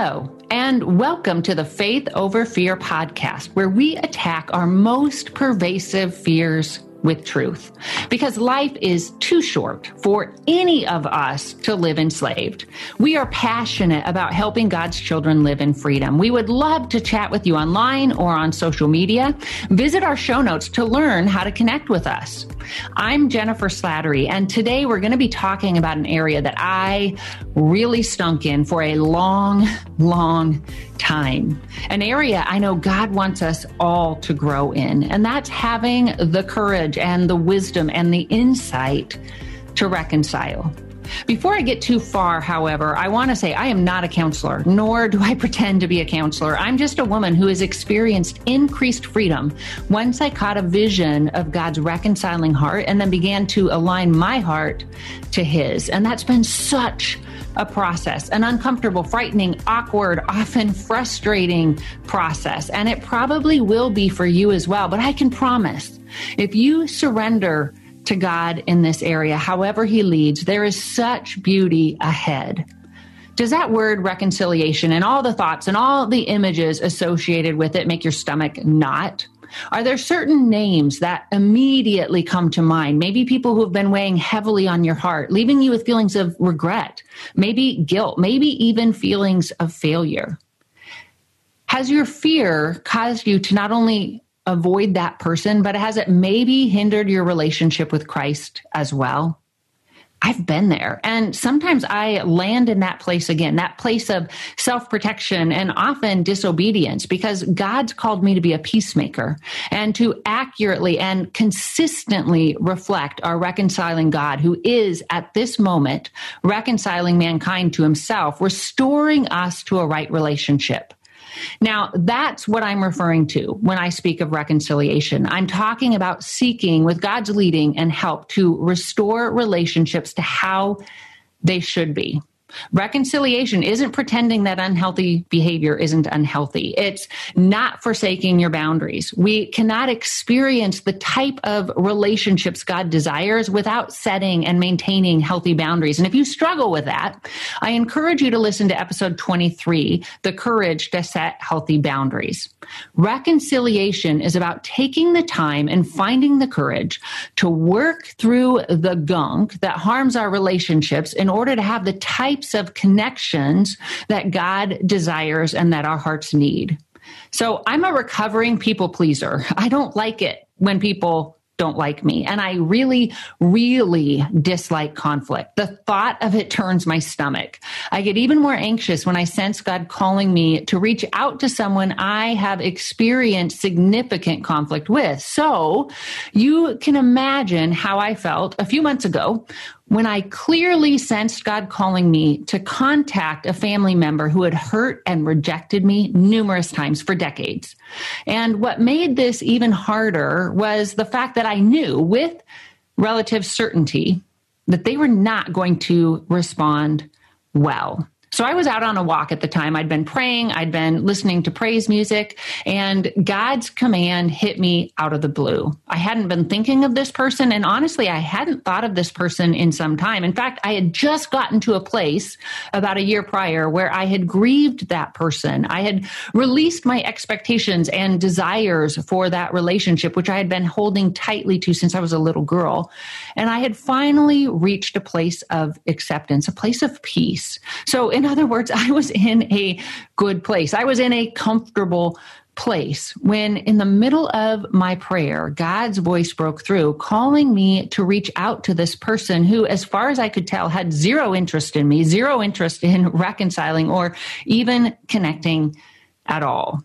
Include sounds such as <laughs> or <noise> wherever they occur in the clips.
Hello, and welcome to the Faith Over Fear podcast, where we attack our most pervasive fears with truth because life is too short for any of us to live enslaved. We are passionate about helping God's children live in freedom. We would love to chat with you online or on social media. Visit our show notes to learn how to connect with us. I'm Jennifer Slattery, and today we're going to be talking about an area that I really stunk in for a long, long time. An area I know God wants us all to grow in, and that's having the courage and the wisdom and the insight to reconcile. Before I get too far, however, I want to say I am not a counselor, nor do I <laughs> pretend to be a counselor. I'm just a woman who has experienced increased freedom once I caught a vision of God's reconciling heart and then began to align my heart to His. And that's been such a process, an uncomfortable, frightening, awkward, <laughs> often frustrating process. And it probably will be for you as well. But I can promise if you surrender to God in this area, however He leads, there is such beauty ahead. Does that word reconciliation and all the thoughts and all the images associated with it make your stomach knot? Are there certain names that immediately come to mind? Maybe people who have been weighing heavily on your heart, leaving you with feelings of regret, maybe guilt, maybe even feelings of failure. Has your fear caused you to not only avoid that person, but has it maybe hindered your relationship with Christ as well? I've been there. And sometimes I land in that place again, that place of self protection and often disobedience because God's called me to be a peacemaker and to accurately and consistently reflect our reconciling God who is at this moment reconciling mankind to himself, restoring us to a right relationship. Now, that's what I'm referring to when I speak of reconciliation. I'm talking about seeking with God's leading and help to restore relationships to how they should be. Reconciliation isn't pretending that unhealthy behavior isn't unhealthy. It's not forsaking your boundaries. We cannot experience the type of relationships God desires without setting and maintaining healthy boundaries. And if you struggle with that, I encourage you to listen to episode 23, The Courage to Set Healthy Boundaries. Reconciliation is about taking the time and finding the courage to work through the gunk that harms our relationships in order to have the type types of connections that God desires and that our hearts need. So I'm a recovering people pleaser. I don't like it when people don't like me. And I really, really dislike conflict. The thought of it turns my stomach. I get even more anxious when I sense God calling me to reach out to someone I have experienced significant conflict with. So you can imagine how I felt a few months ago when I clearly sensed God calling me to contact a family member who had hurt and rejected me numerous times for decades. And what made this even harder was the fact that I knew with relative certainty that they were not going to respond well. So I was out on a walk at the time. I'd been praying, I'd been listening to praise music, and God's command hit me out of the blue. I hadn't been thinking of this person, and honestly, I hadn't thought of this person in some time. In fact, I had just gotten to a place about a year prior where I had grieved that person. I had released my expectations and desires for that relationship, which I had been holding tightly to since I was a little girl. And I had finally reached a place of acceptance, a place of peace. So in other words, I was in a good place. I was in a comfortable place when in the middle of my prayer, God's voice broke through, calling me to reach out to this person who, as far as I could tell, had zero interest in me, zero interest in <laughs> reconciling or even connecting at all.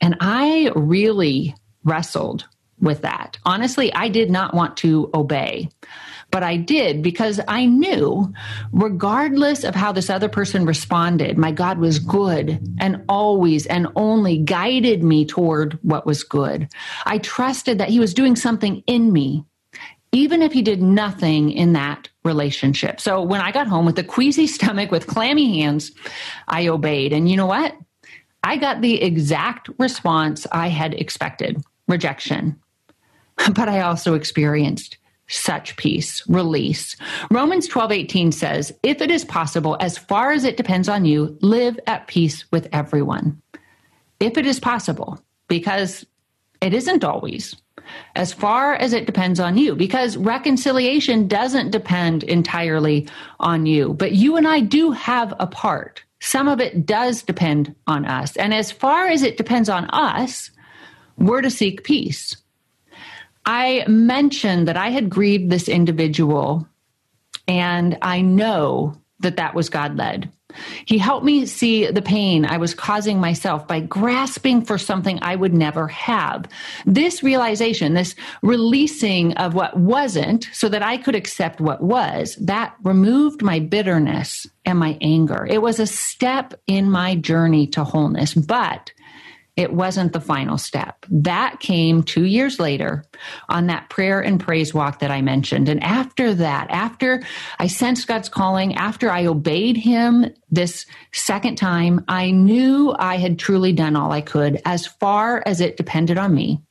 And I really wrestled with that. Honestly, I did not want to obey but I did because I knew, regardless of how this other person responded, my God was good and always and only guided me toward what was good. I trusted that He was doing something in me, even if He did nothing in that relationship. So when I got home with a queasy stomach, with clammy hands, I obeyed. And you know what? I got the exact response I had expected rejection. <laughs> But I also experienced such peace, release. Romans 12, 18 says, if it is possible, as far as it depends on you, live at peace with everyone. If it is possible, because it isn't always, as far as it depends on you, because reconciliation doesn't depend entirely on you, but you and I do have a part. Some of it does depend on us. And as far as it depends on us, we're to seek peace. I mentioned that I had grieved this individual, and I know that that was God led. He helped me see the pain I was causing myself by grasping for something I would never have. This realization, this releasing of what wasn't so that I could accept what was, that removed my bitterness and my anger. It was a step in my journey to wholeness, but it wasn't the final step. That came two years later on that prayer and praise walk that I mentioned. And after that, after I sensed God's calling, after I obeyed Him this second time, I knew I had truly done all I could as far as it depended on me.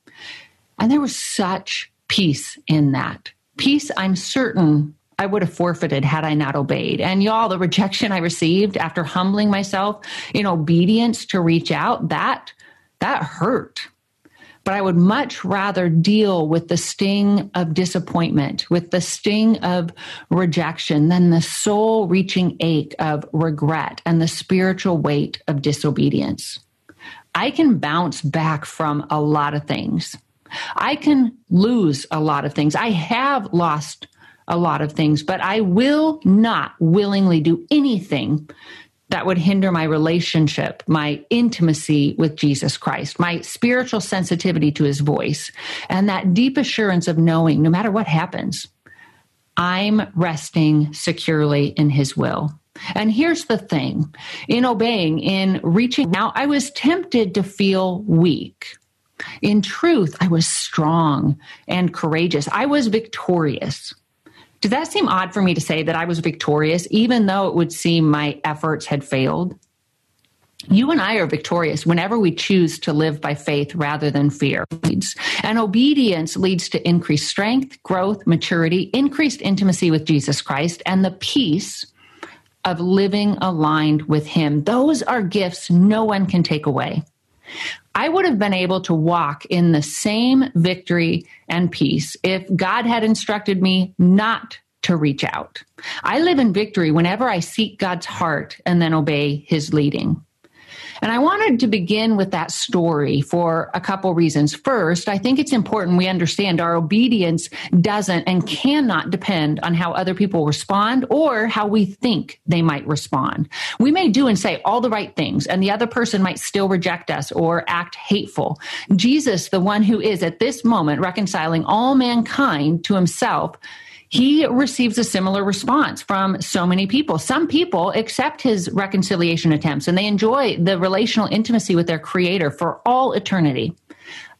And there was such peace in that. Peace, I'm certain I would have forfeited had I not obeyed. And y'all, the rejection I received after humbling myself in obedience to reach out, that that hurt. But I would much rather deal with the sting of disappointment, with the sting of rejection, than the soul reaching ache of regret and the spiritual weight of disobedience. I can bounce back from a lot of things. I can lose a lot of things. I have lost a lot of things, but I will not willingly do anything that would hinder my relationship, my intimacy with Jesus Christ, my spiritual sensitivity to his voice, and that deep assurance of knowing no matter what happens, I'm resting securely in his will. And here's the thing in obeying, in reaching out, I was tempted to feel weak. In truth, I was strong and courageous. I was victorious. Does that seem odd for me to say that I was victorious, even though it would seem my efforts had failed? You and I are victorious whenever we choose to live by faith rather than fear. And obedience leads to increased strength, growth, maturity, increased intimacy with Jesus Christ, and the peace of living aligned with Him. Those are gifts no one can take away. I would have been able to walk in the same victory and peace if God had instructed me not to reach out. I live in victory whenever I seek God's heart and then obey his leading. And I wanted to begin with that story for a couple reasons. First, I think it's important we understand our obedience doesn't and cannot depend on how other people respond or how we think they might respond. We may do and say all the right things, and the other person might still reject us or act hateful. Jesus, the one who is at this moment reconciling all mankind to himself, he receives a similar response from so many people. Some people accept his reconciliation attempts and they enjoy the relational intimacy with their creator for all eternity.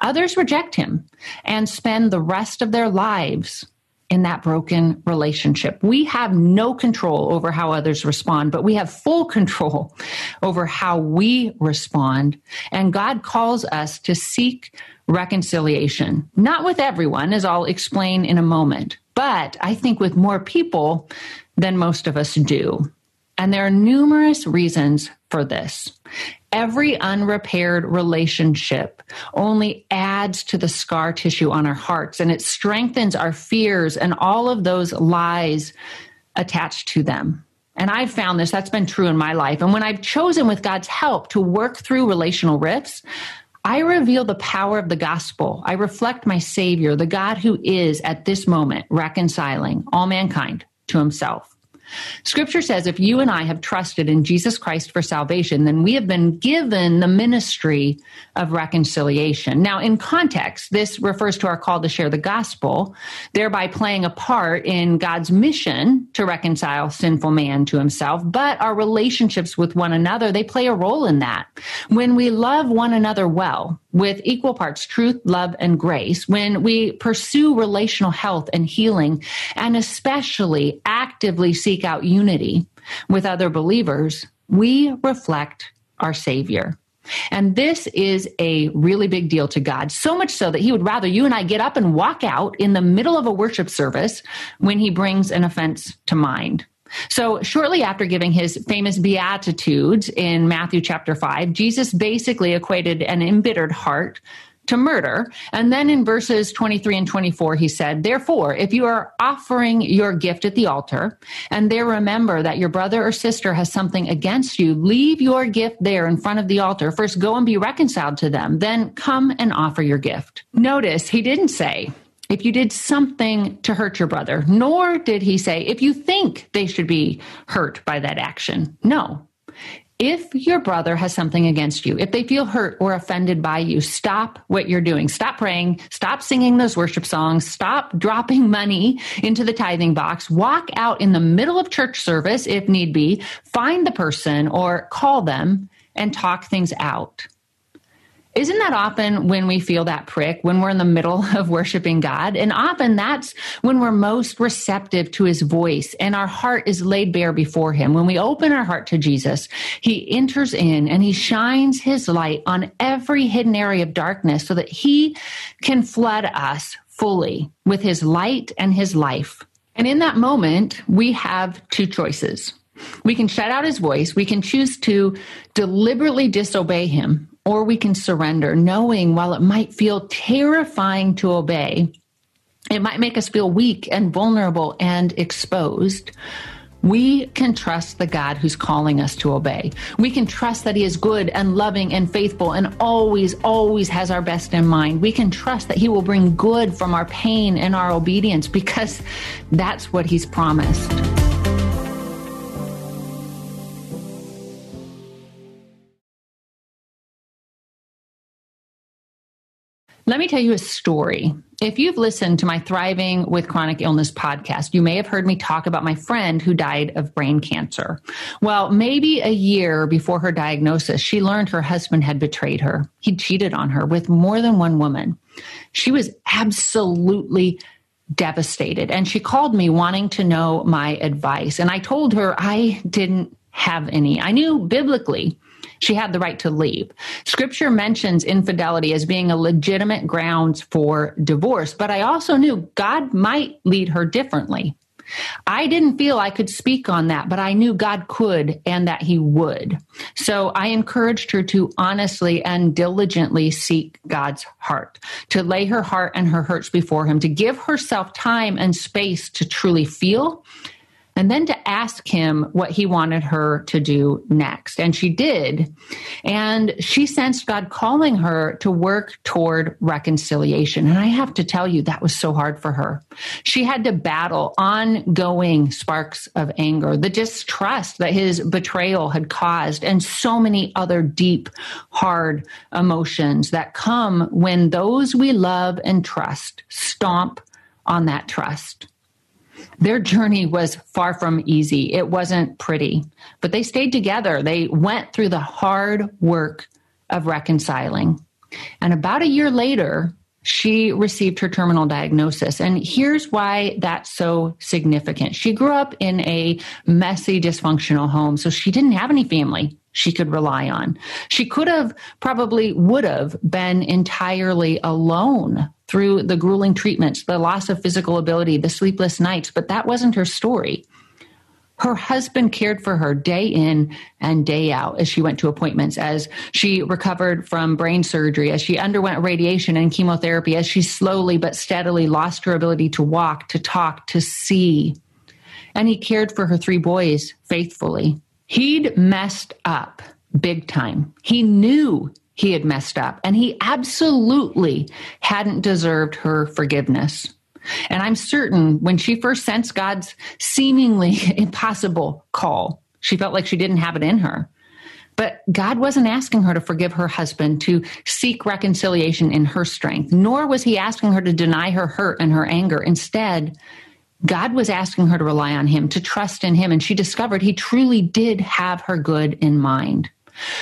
Others reject him and spend the rest of their lives in that broken relationship. We have no control over how others respond, but we have full control over how we respond. And God calls us to seek reconciliation, not with everyone, as I'll explain in a moment, but I think with more people than most of us do. And there are numerous reasons for this. Every unrepaired relationship only adds to the scar tissue on our hearts and it strengthens our fears and all of those lies attached to them. And I've found this, that's been true in my life. And when I've chosen with God's help to work through relational rifts, I reveal the power of the gospel. I reflect my Savior, the God who is at this moment reconciling all mankind to himself. Scripture says if you and I have trusted in Jesus Christ for salvation, then we have been given the ministry of reconciliation. Now, in context, this refers to our call to share the gospel, thereby playing a part in God's mission to reconcile sinful man to himself. But our relationships with one another, they play a role in that. When we love one another well, with equal parts truth, love, and grace, when we pursue relational health and healing, and especially actively seek out unity with other believers, we reflect our Savior. And this is a really big deal to God, so much so that he would rather you and I get up and walk out in the middle of a worship service when he brings an offense to mind. So, shortly after giving his famous Beatitudes in Matthew chapter 5, Jesus basically equated an embittered heart to murder. And then in verses 23 and 24, he said, Therefore, if you are offering your gift at the altar and there remember that your brother or sister has something against you, leave your gift there in front of the altar. First, go and be reconciled to them. Then come and offer your gift. Notice he didn't say, if you did something to hurt your brother, nor did he say, if you think they should be hurt by that action. No. If your brother has something against you, if they feel hurt or offended by you, stop what you're doing. Stop praying. Stop singing those worship songs. Stop dropping money into the tithing box. Walk out in the middle of church service if need be. Find the person or call them and talk things out. Isn't that often when we feel that prick, when we're in the middle <laughs> of worshiping God? And often that's when we're most receptive to his voice and our heart is laid bare before him. When we open our heart to Jesus, he enters in and he shines his light on every hidden area of darkness so that he can flood us fully with his light and his life. And in that moment, we have two choices. We can shut out his voice. We can choose to deliberately disobey him or we can surrender, knowing while it might feel terrifying to obey, it might make us feel weak and vulnerable and exposed. We can trust the God who's calling us to obey. We can trust that He is good and loving and faithful and always, always has our best in mind. We can trust that He will bring good from our pain and our obedience because that's what He's promised. Let me tell you a story. If you've listened to my Thriving with Chronic Illness podcast, you may have heard me talk about my friend who died of brain cancer. Well, maybe a year before her diagnosis, she learned her husband had betrayed her. He cheated on her with more than one woman. She was absolutely devastated and she called me wanting to know my advice. And I told her I didn't have any. I knew biblically she had the right to leave. Scripture mentions infidelity as being a legitimate grounds for divorce, but I also knew God might lead her differently. I didn't feel I could speak on that, but I knew God could and that He would. So I encouraged her to honestly and diligently seek God's heart, to lay her heart and her hurts before Him, to give herself time and space to truly feel and then to ask him what he wanted her to do next. And she did. And she sensed God calling her to work toward reconciliation. And I have to tell you, that was so hard for her. She had to battle ongoing sparks of anger, the distrust that his betrayal had caused, and so many other deep, hard emotions that come when those we love and trust stomp on that trust. Their journey was far from easy. It wasn't pretty, but they stayed together. They went through the hard work of reconciling. And about a year later, she received her terminal diagnosis. And here's why that's so significant. She grew up in a messy, dysfunctional home, so she didn't have any family she could rely on. She could have, probably would have been entirely alone through the grueling treatments, the loss of physical ability, the sleepless nights, but that wasn't her story. Her husband cared for her day in and day out as she went to appointments, as she recovered from brain surgery, as she underwent radiation and chemotherapy, as she slowly but steadily lost her ability to walk, to talk, to see. And he cared for her three boys faithfully. He'd messed up big time. He knew he had messed up and he absolutely hadn't deserved her forgiveness. And I'm certain when she first sensed God's seemingly <laughs> impossible call, she felt like she didn't have it in her. But God wasn't asking her to forgive her husband, to seek reconciliation in her strength, nor was he asking her to deny her hurt and her anger. Instead, God was asking her to rely on him, to trust in him, and she discovered he truly did have her good in mind.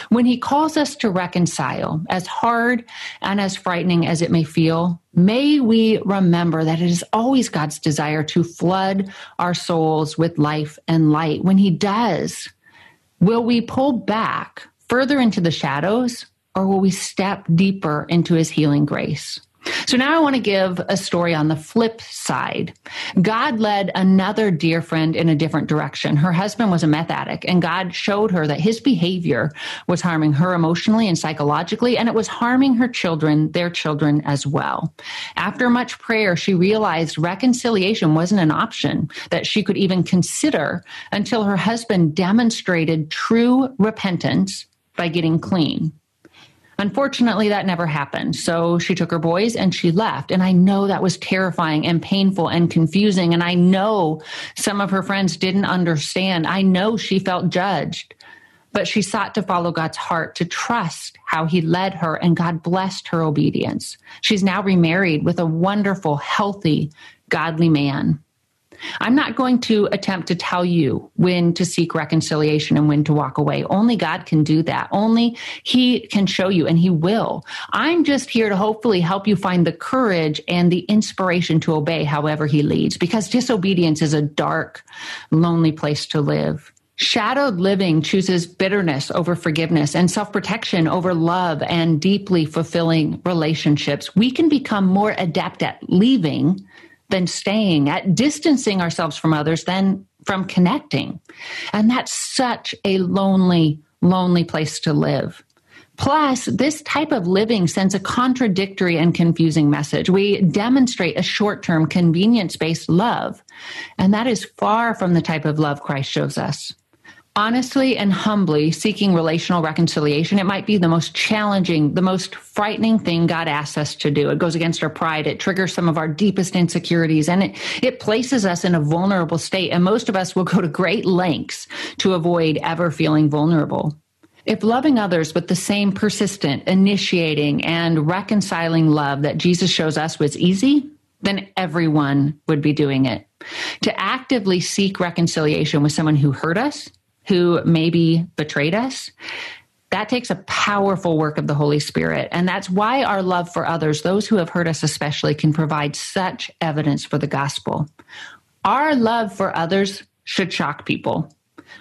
When he calls us to reconcile, as hard and as frightening as it may feel, may we remember that it is always God's desire to flood our souls with life and light. When he does, will we pull back further into the shadows or will we step deeper into his healing grace? So now I want to give a story on the flip side. God led another dear friend in a different direction. Her husband was a meth addict and God showed her that his behavior was harming her emotionally and psychologically and it was harming her children, their children as well. After much prayer, she realized reconciliation wasn't an option that she could even consider until her husband demonstrated true repentance by getting clean. Unfortunately, that never happened. So she took her boys and she left. And I know that was terrifying and painful and confusing. And I know some of her friends didn't understand. I know she felt judged, but she sought to follow God's heart, to trust how he led her, and God blessed her obedience. She's now remarried with a wonderful, healthy, godly man. I'm not going to attempt to tell you when to seek reconciliation and when to walk away. Only God can do that. Only He can show you, and He will. I'm just here to hopefully help you find the courage and the inspiration to obey however He leads, because disobedience is a dark, lonely place to live. Shadowed living chooses bitterness over forgiveness and self protection over love and deeply fulfilling relationships. We can become more adept at leaving than staying, at distancing ourselves from others than from connecting. And that's such a lonely, lonely place to live. Plus, this type of living sends a contradictory and confusing message. We demonstrate a short term, convenience based love, and that is far from the type of love Christ shows us honestly and humbly seeking relational reconciliation, it might be the most challenging, the most frightening thing God asks us to do. It goes against our pride. It triggers some of our deepest insecurities and it, it places us in a vulnerable state. And most of us will go to great lengths to avoid ever feeling vulnerable. If loving others with the same persistent, initiating, and reconciling love that Jesus shows us was easy, then everyone would be doing it. To actively seek reconciliation with someone who hurt us, who maybe betrayed us, that takes a powerful work of the Holy Spirit. And that's why our love for others, those who have hurt us especially, can provide such evidence for the gospel. Our love for others should shock people.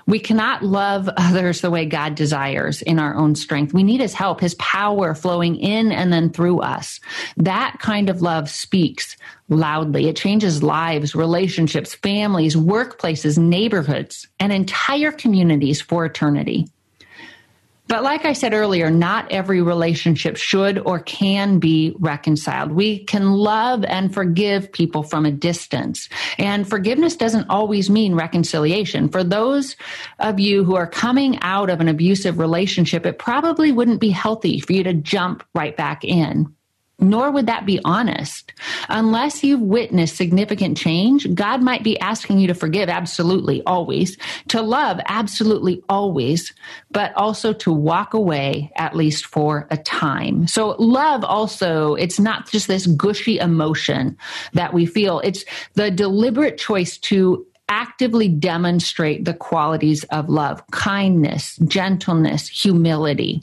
We cannot love <laughs> others the way God desires in our own strength. We need his help, his power flowing in and then through us. That kind of love speaks loudly. It changes lives, relationships, families, workplaces, neighborhoods, and entire communities for eternity. But like I said earlier, not every relationship should or can be reconciled. We can love and forgive people from a distance. And forgiveness doesn't always mean reconciliation. For those of you who are coming out of an abusive relationship, it probably wouldn't be healthy for you to jump right back in nor would that be honest. Unless you've witnessed significant change, God might be asking you to forgive absolutely always, to love absolutely always, but also to walk away at least for a time. So love also, it's not just this gushy emotion that we feel. It's the deliberate choice to actively demonstrate the qualities of love, kindness, gentleness, humility.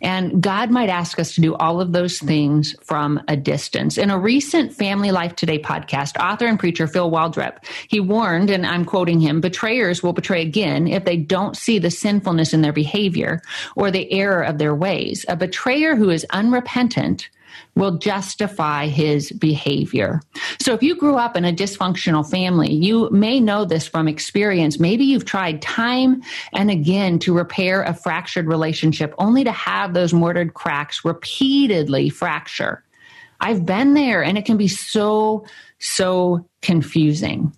And God might ask us to do all of those things from a distance. In a recent Family Life Today podcast, author and preacher Phil Waldrep, he warned, and I'm quoting him, betrayers will betray again if they don't see the sinfulness in their behavior or the error of their ways. A betrayer who is unrepentant will justify his behavior. So if you grew up in a dysfunctional family, you may know this from experience. Maybe you've tried time and again to repair a fractured relationship only to have those mortared cracks repeatedly fracture. I've been there and it can be so, so confusing.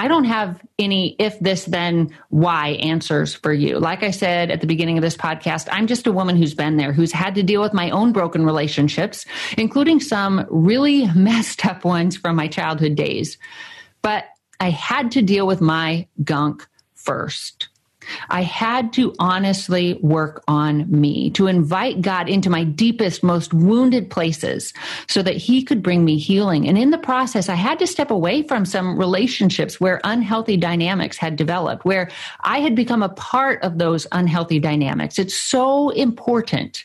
I don't have any if this then why answers for you. Like I said at the beginning of this podcast, I'm just a woman who's been there, who's had to deal with my own broken relationships, including some really <laughs> messed up ones from my childhood days. But I had to deal with my gunk first. I had to honestly work on me, to invite God into my deepest, most wounded places so that He could bring me healing. And in the process, I had to step away from some relationships where unhealthy dynamics had developed, where I had become a part of those unhealthy dynamics. It's so important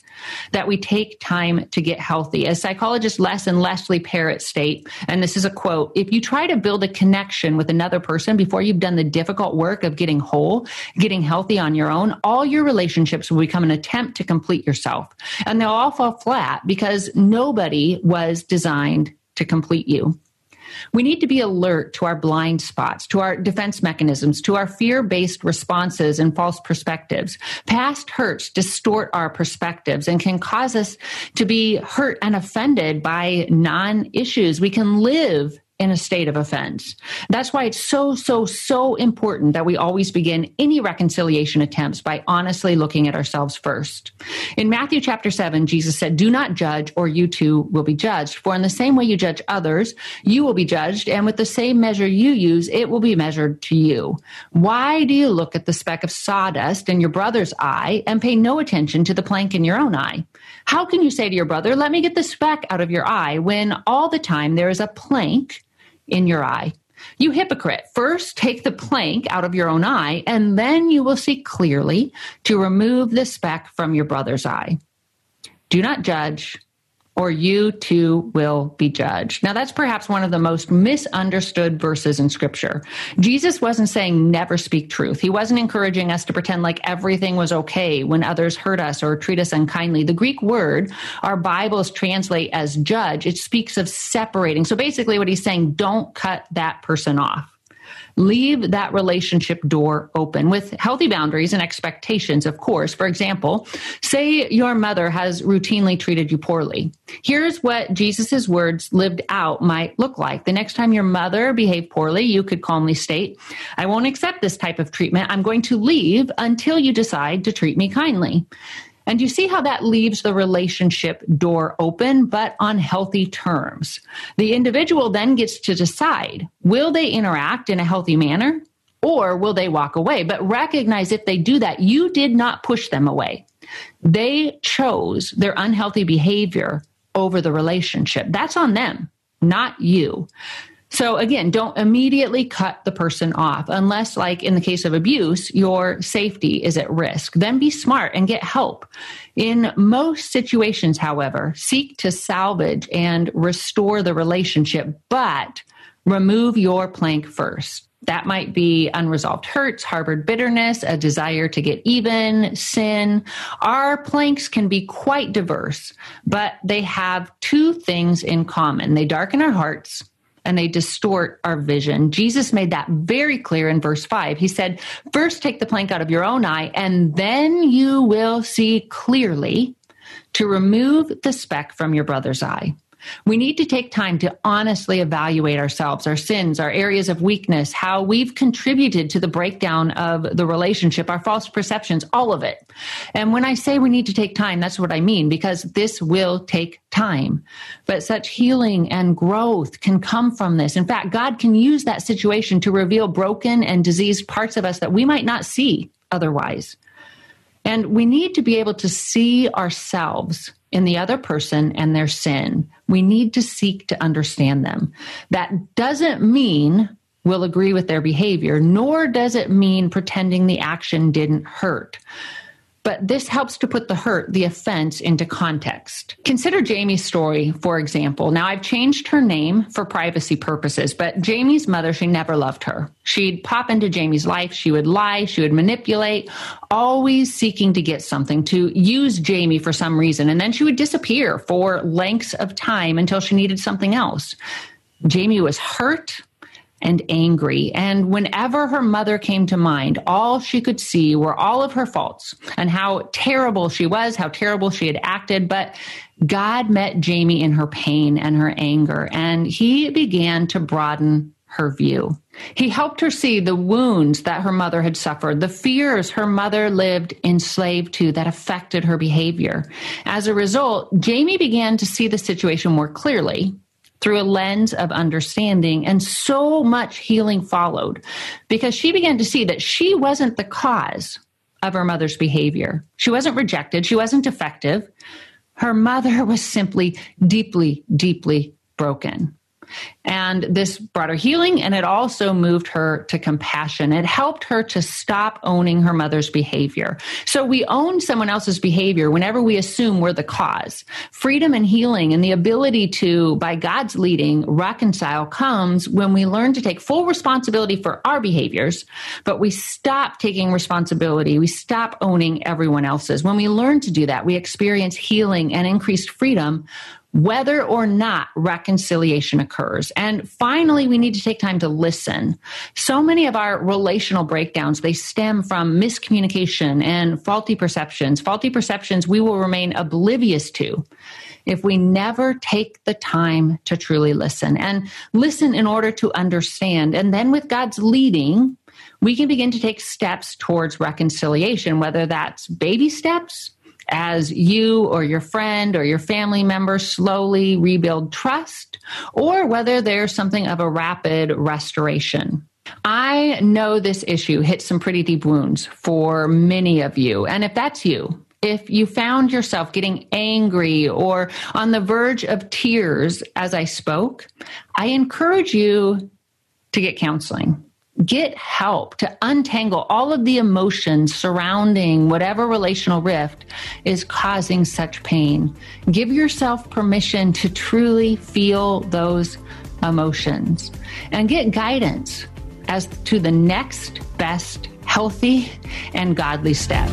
that we take time to get healthy. As psychologist Les and Leslie Parrott state, and this is a quote, if you try to build a connection with another person before you've done the difficult work of getting whole, getting healthy on your own, all your relationships will become an attempt to complete yourself. And they'll all fall flat because nobody was designed to complete you. We need to be alert to our blind spots, to our defense mechanisms, to our fear based responses and false perspectives. Past hurts distort our perspectives and can cause us to be hurt and offended by non issues. We can live in a state of offense. That's why it's so, so, so important that we always begin any reconciliation attempts by honestly looking at ourselves first. In Matthew chapter 7, Jesus said, Do not judge, or you too will be judged. For in the same way you judge others, you will be judged, and with the same measure you use, it will be measured to you. Why do you look at the speck of sawdust in your brother's eye and pay no attention to the plank in your own eye? How can you say to your brother, Let me get the speck out of your eye, when all the time there is a plank in your eye. You hypocrite, first take the plank out of your own eye, and then you will see clearly to remove the speck from your brother's eye. Do not judge, or you too will be judged. Now, that's perhaps one of the most misunderstood verses in scripture. Jesus wasn't saying never speak truth. He wasn't encouraging us to pretend like everything was okay when others hurt us or treat us unkindly. The Greek word our Bibles translate as judge, it speaks of separating. So basically, what he's saying, don't cut that person off. Leave that relationship door open with healthy boundaries and expectations, of course. For example, say your mother has routinely treated you poorly. Here's what Jesus' words lived out might look like. The next time your mother behaved poorly, you could calmly state, I won't accept this type of treatment. I'm going to leave until you decide to treat me kindly. And you see how that leaves the relationship door open, but on healthy terms. The individual then gets to decide will they interact in a healthy manner or will they walk away? But recognize if they do that, you did not push them away. They chose their unhealthy behavior over the relationship. That's on them, not you. So again, don't immediately cut the person off unless, like in the case of abuse, your safety is at risk. Then be smart and get help. In most situations, however, seek to salvage and restore the relationship, but remove your plank first. That might be unresolved hurts, harbored bitterness, a desire to get even, sin. Our planks can be quite diverse, but they have two things in common. They darken our hearts and they distort our vision. Jesus made that very clear in verse 5. He said, First take the plank out of your own eye, and then you will see clearly to remove the speck from your brother's eye. We need to take time to honestly evaluate ourselves, our sins, our areas of weakness, how we've contributed to the breakdown of the relationship, our false perceptions, all of it. And when I say we need to take time, that's what I mean, because this will take time. But such healing and growth can come from this. In fact, God can use that situation to reveal broken and diseased parts of us that we might not see otherwise. And we need to be able to see ourselves in the other person and their sin. We need to seek to understand them. That doesn't mean we'll agree with their behavior, nor does it mean pretending the action didn't hurt but this helps to put the hurt, the offense into context. Consider Jamie's story, for example. Now, I've changed her name for privacy purposes, but Jamie's mother, she never loved her. She'd pop into Jamie's life, she would lie, she would manipulate, always seeking to get something, to use Jamie for some reason, and then she would disappear for lengths of time until she needed something else. Jamie was hurt and angry. And whenever her mother came to mind, all she could see were all of her faults and how terrible she was, how terrible she had acted. But God met Jamie in her pain and her anger, and he began to broaden her view. He helped her see the wounds that her mother had suffered, the fears her mother lived enslaved to that affected her behavior. As a result, Jamie began to see the situation more clearly through a lens of understanding. And so much healing followed because she began to see that she wasn't the cause of her mother's behavior. She wasn't rejected, she wasn't defective. Her mother <laughs> was simply deeply, deeply broken. And this brought her healing and it also moved her to compassion. It helped her to stop owning her mother's behavior. So we own someone else's behavior whenever we assume we're the cause. Freedom and healing and the ability to, by God's leading, reconcile comes when we learn to take full responsibility for our behaviors, but we stop taking responsibility. We stop owning everyone else's. When we learn to do that, we experience healing and increased freedom whether or not reconciliation occurs. And finally, we need to take time to listen. So many of our relational breakdowns, they stem from miscommunication and faulty perceptions. Faulty perceptions we will remain oblivious to if we never take the time to truly listen and listen in order to understand. And then with God's leading, we can begin to take steps towards reconciliation, whether that's baby steps as you or your friend or your family member slowly rebuild trust, or whether there's something of a rapid restoration. I know this issue hits some pretty deep wounds for many of you. And if that's you, if you found yourself getting angry or on the verge of tears as I spoke, I encourage you to get counseling get help to untangle all of the emotions surrounding whatever relational rift is causing such pain. Give yourself permission to truly feel those emotions and get guidance as to the next best healthy and godly step.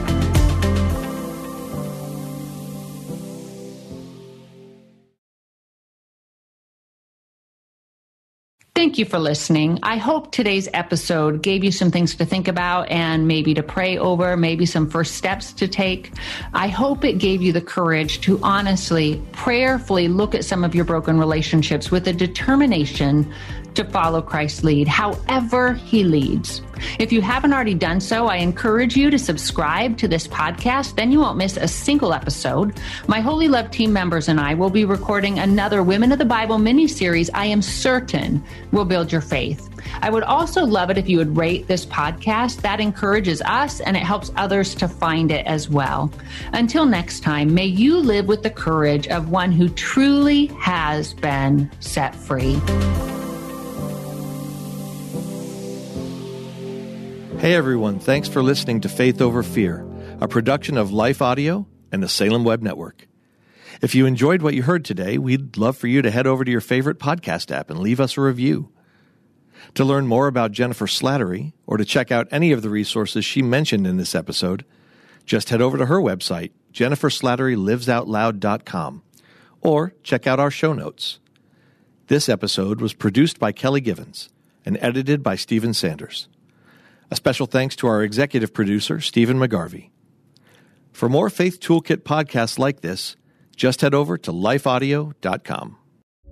Thank you for listening. I hope today's episode gave you some things to think about and maybe to pray over, maybe some first steps to take. I hope it gave you the courage to honestly, prayerfully look at some of your broken relationships with a determination to follow Christ's lead, however he leads. If you haven't already done so, I encourage you to subscribe to this podcast. Then you won't miss a single episode. My Wholly Loved team members and I will be recording another Women of the Bible mini series I am certain will build your faith. I would also love it if you would rate this podcast. That encourages us and it helps others to find it as well. Until next time, may you live with the courage of one who truly has been set free. Hey everyone, thanks for listening to Faith Over Fear, a production of Life Audio and the Salem Web Network. If you enjoyed what you heard today, we'd love for you to head over to your favorite podcast app and leave us a review. To learn more about Jennifer Slattery or to check out any of the resources she mentioned in this episode, just head over to her website, jenniferslatterylivesoutloud.com, or check out our show notes. This episode was produced by Kelly Givens and edited by Stephen Sanders. A special thanks to our executive producer, Stephen McGarvey. For more Faith Toolkit podcasts like this, just head over to lifeaudio.com.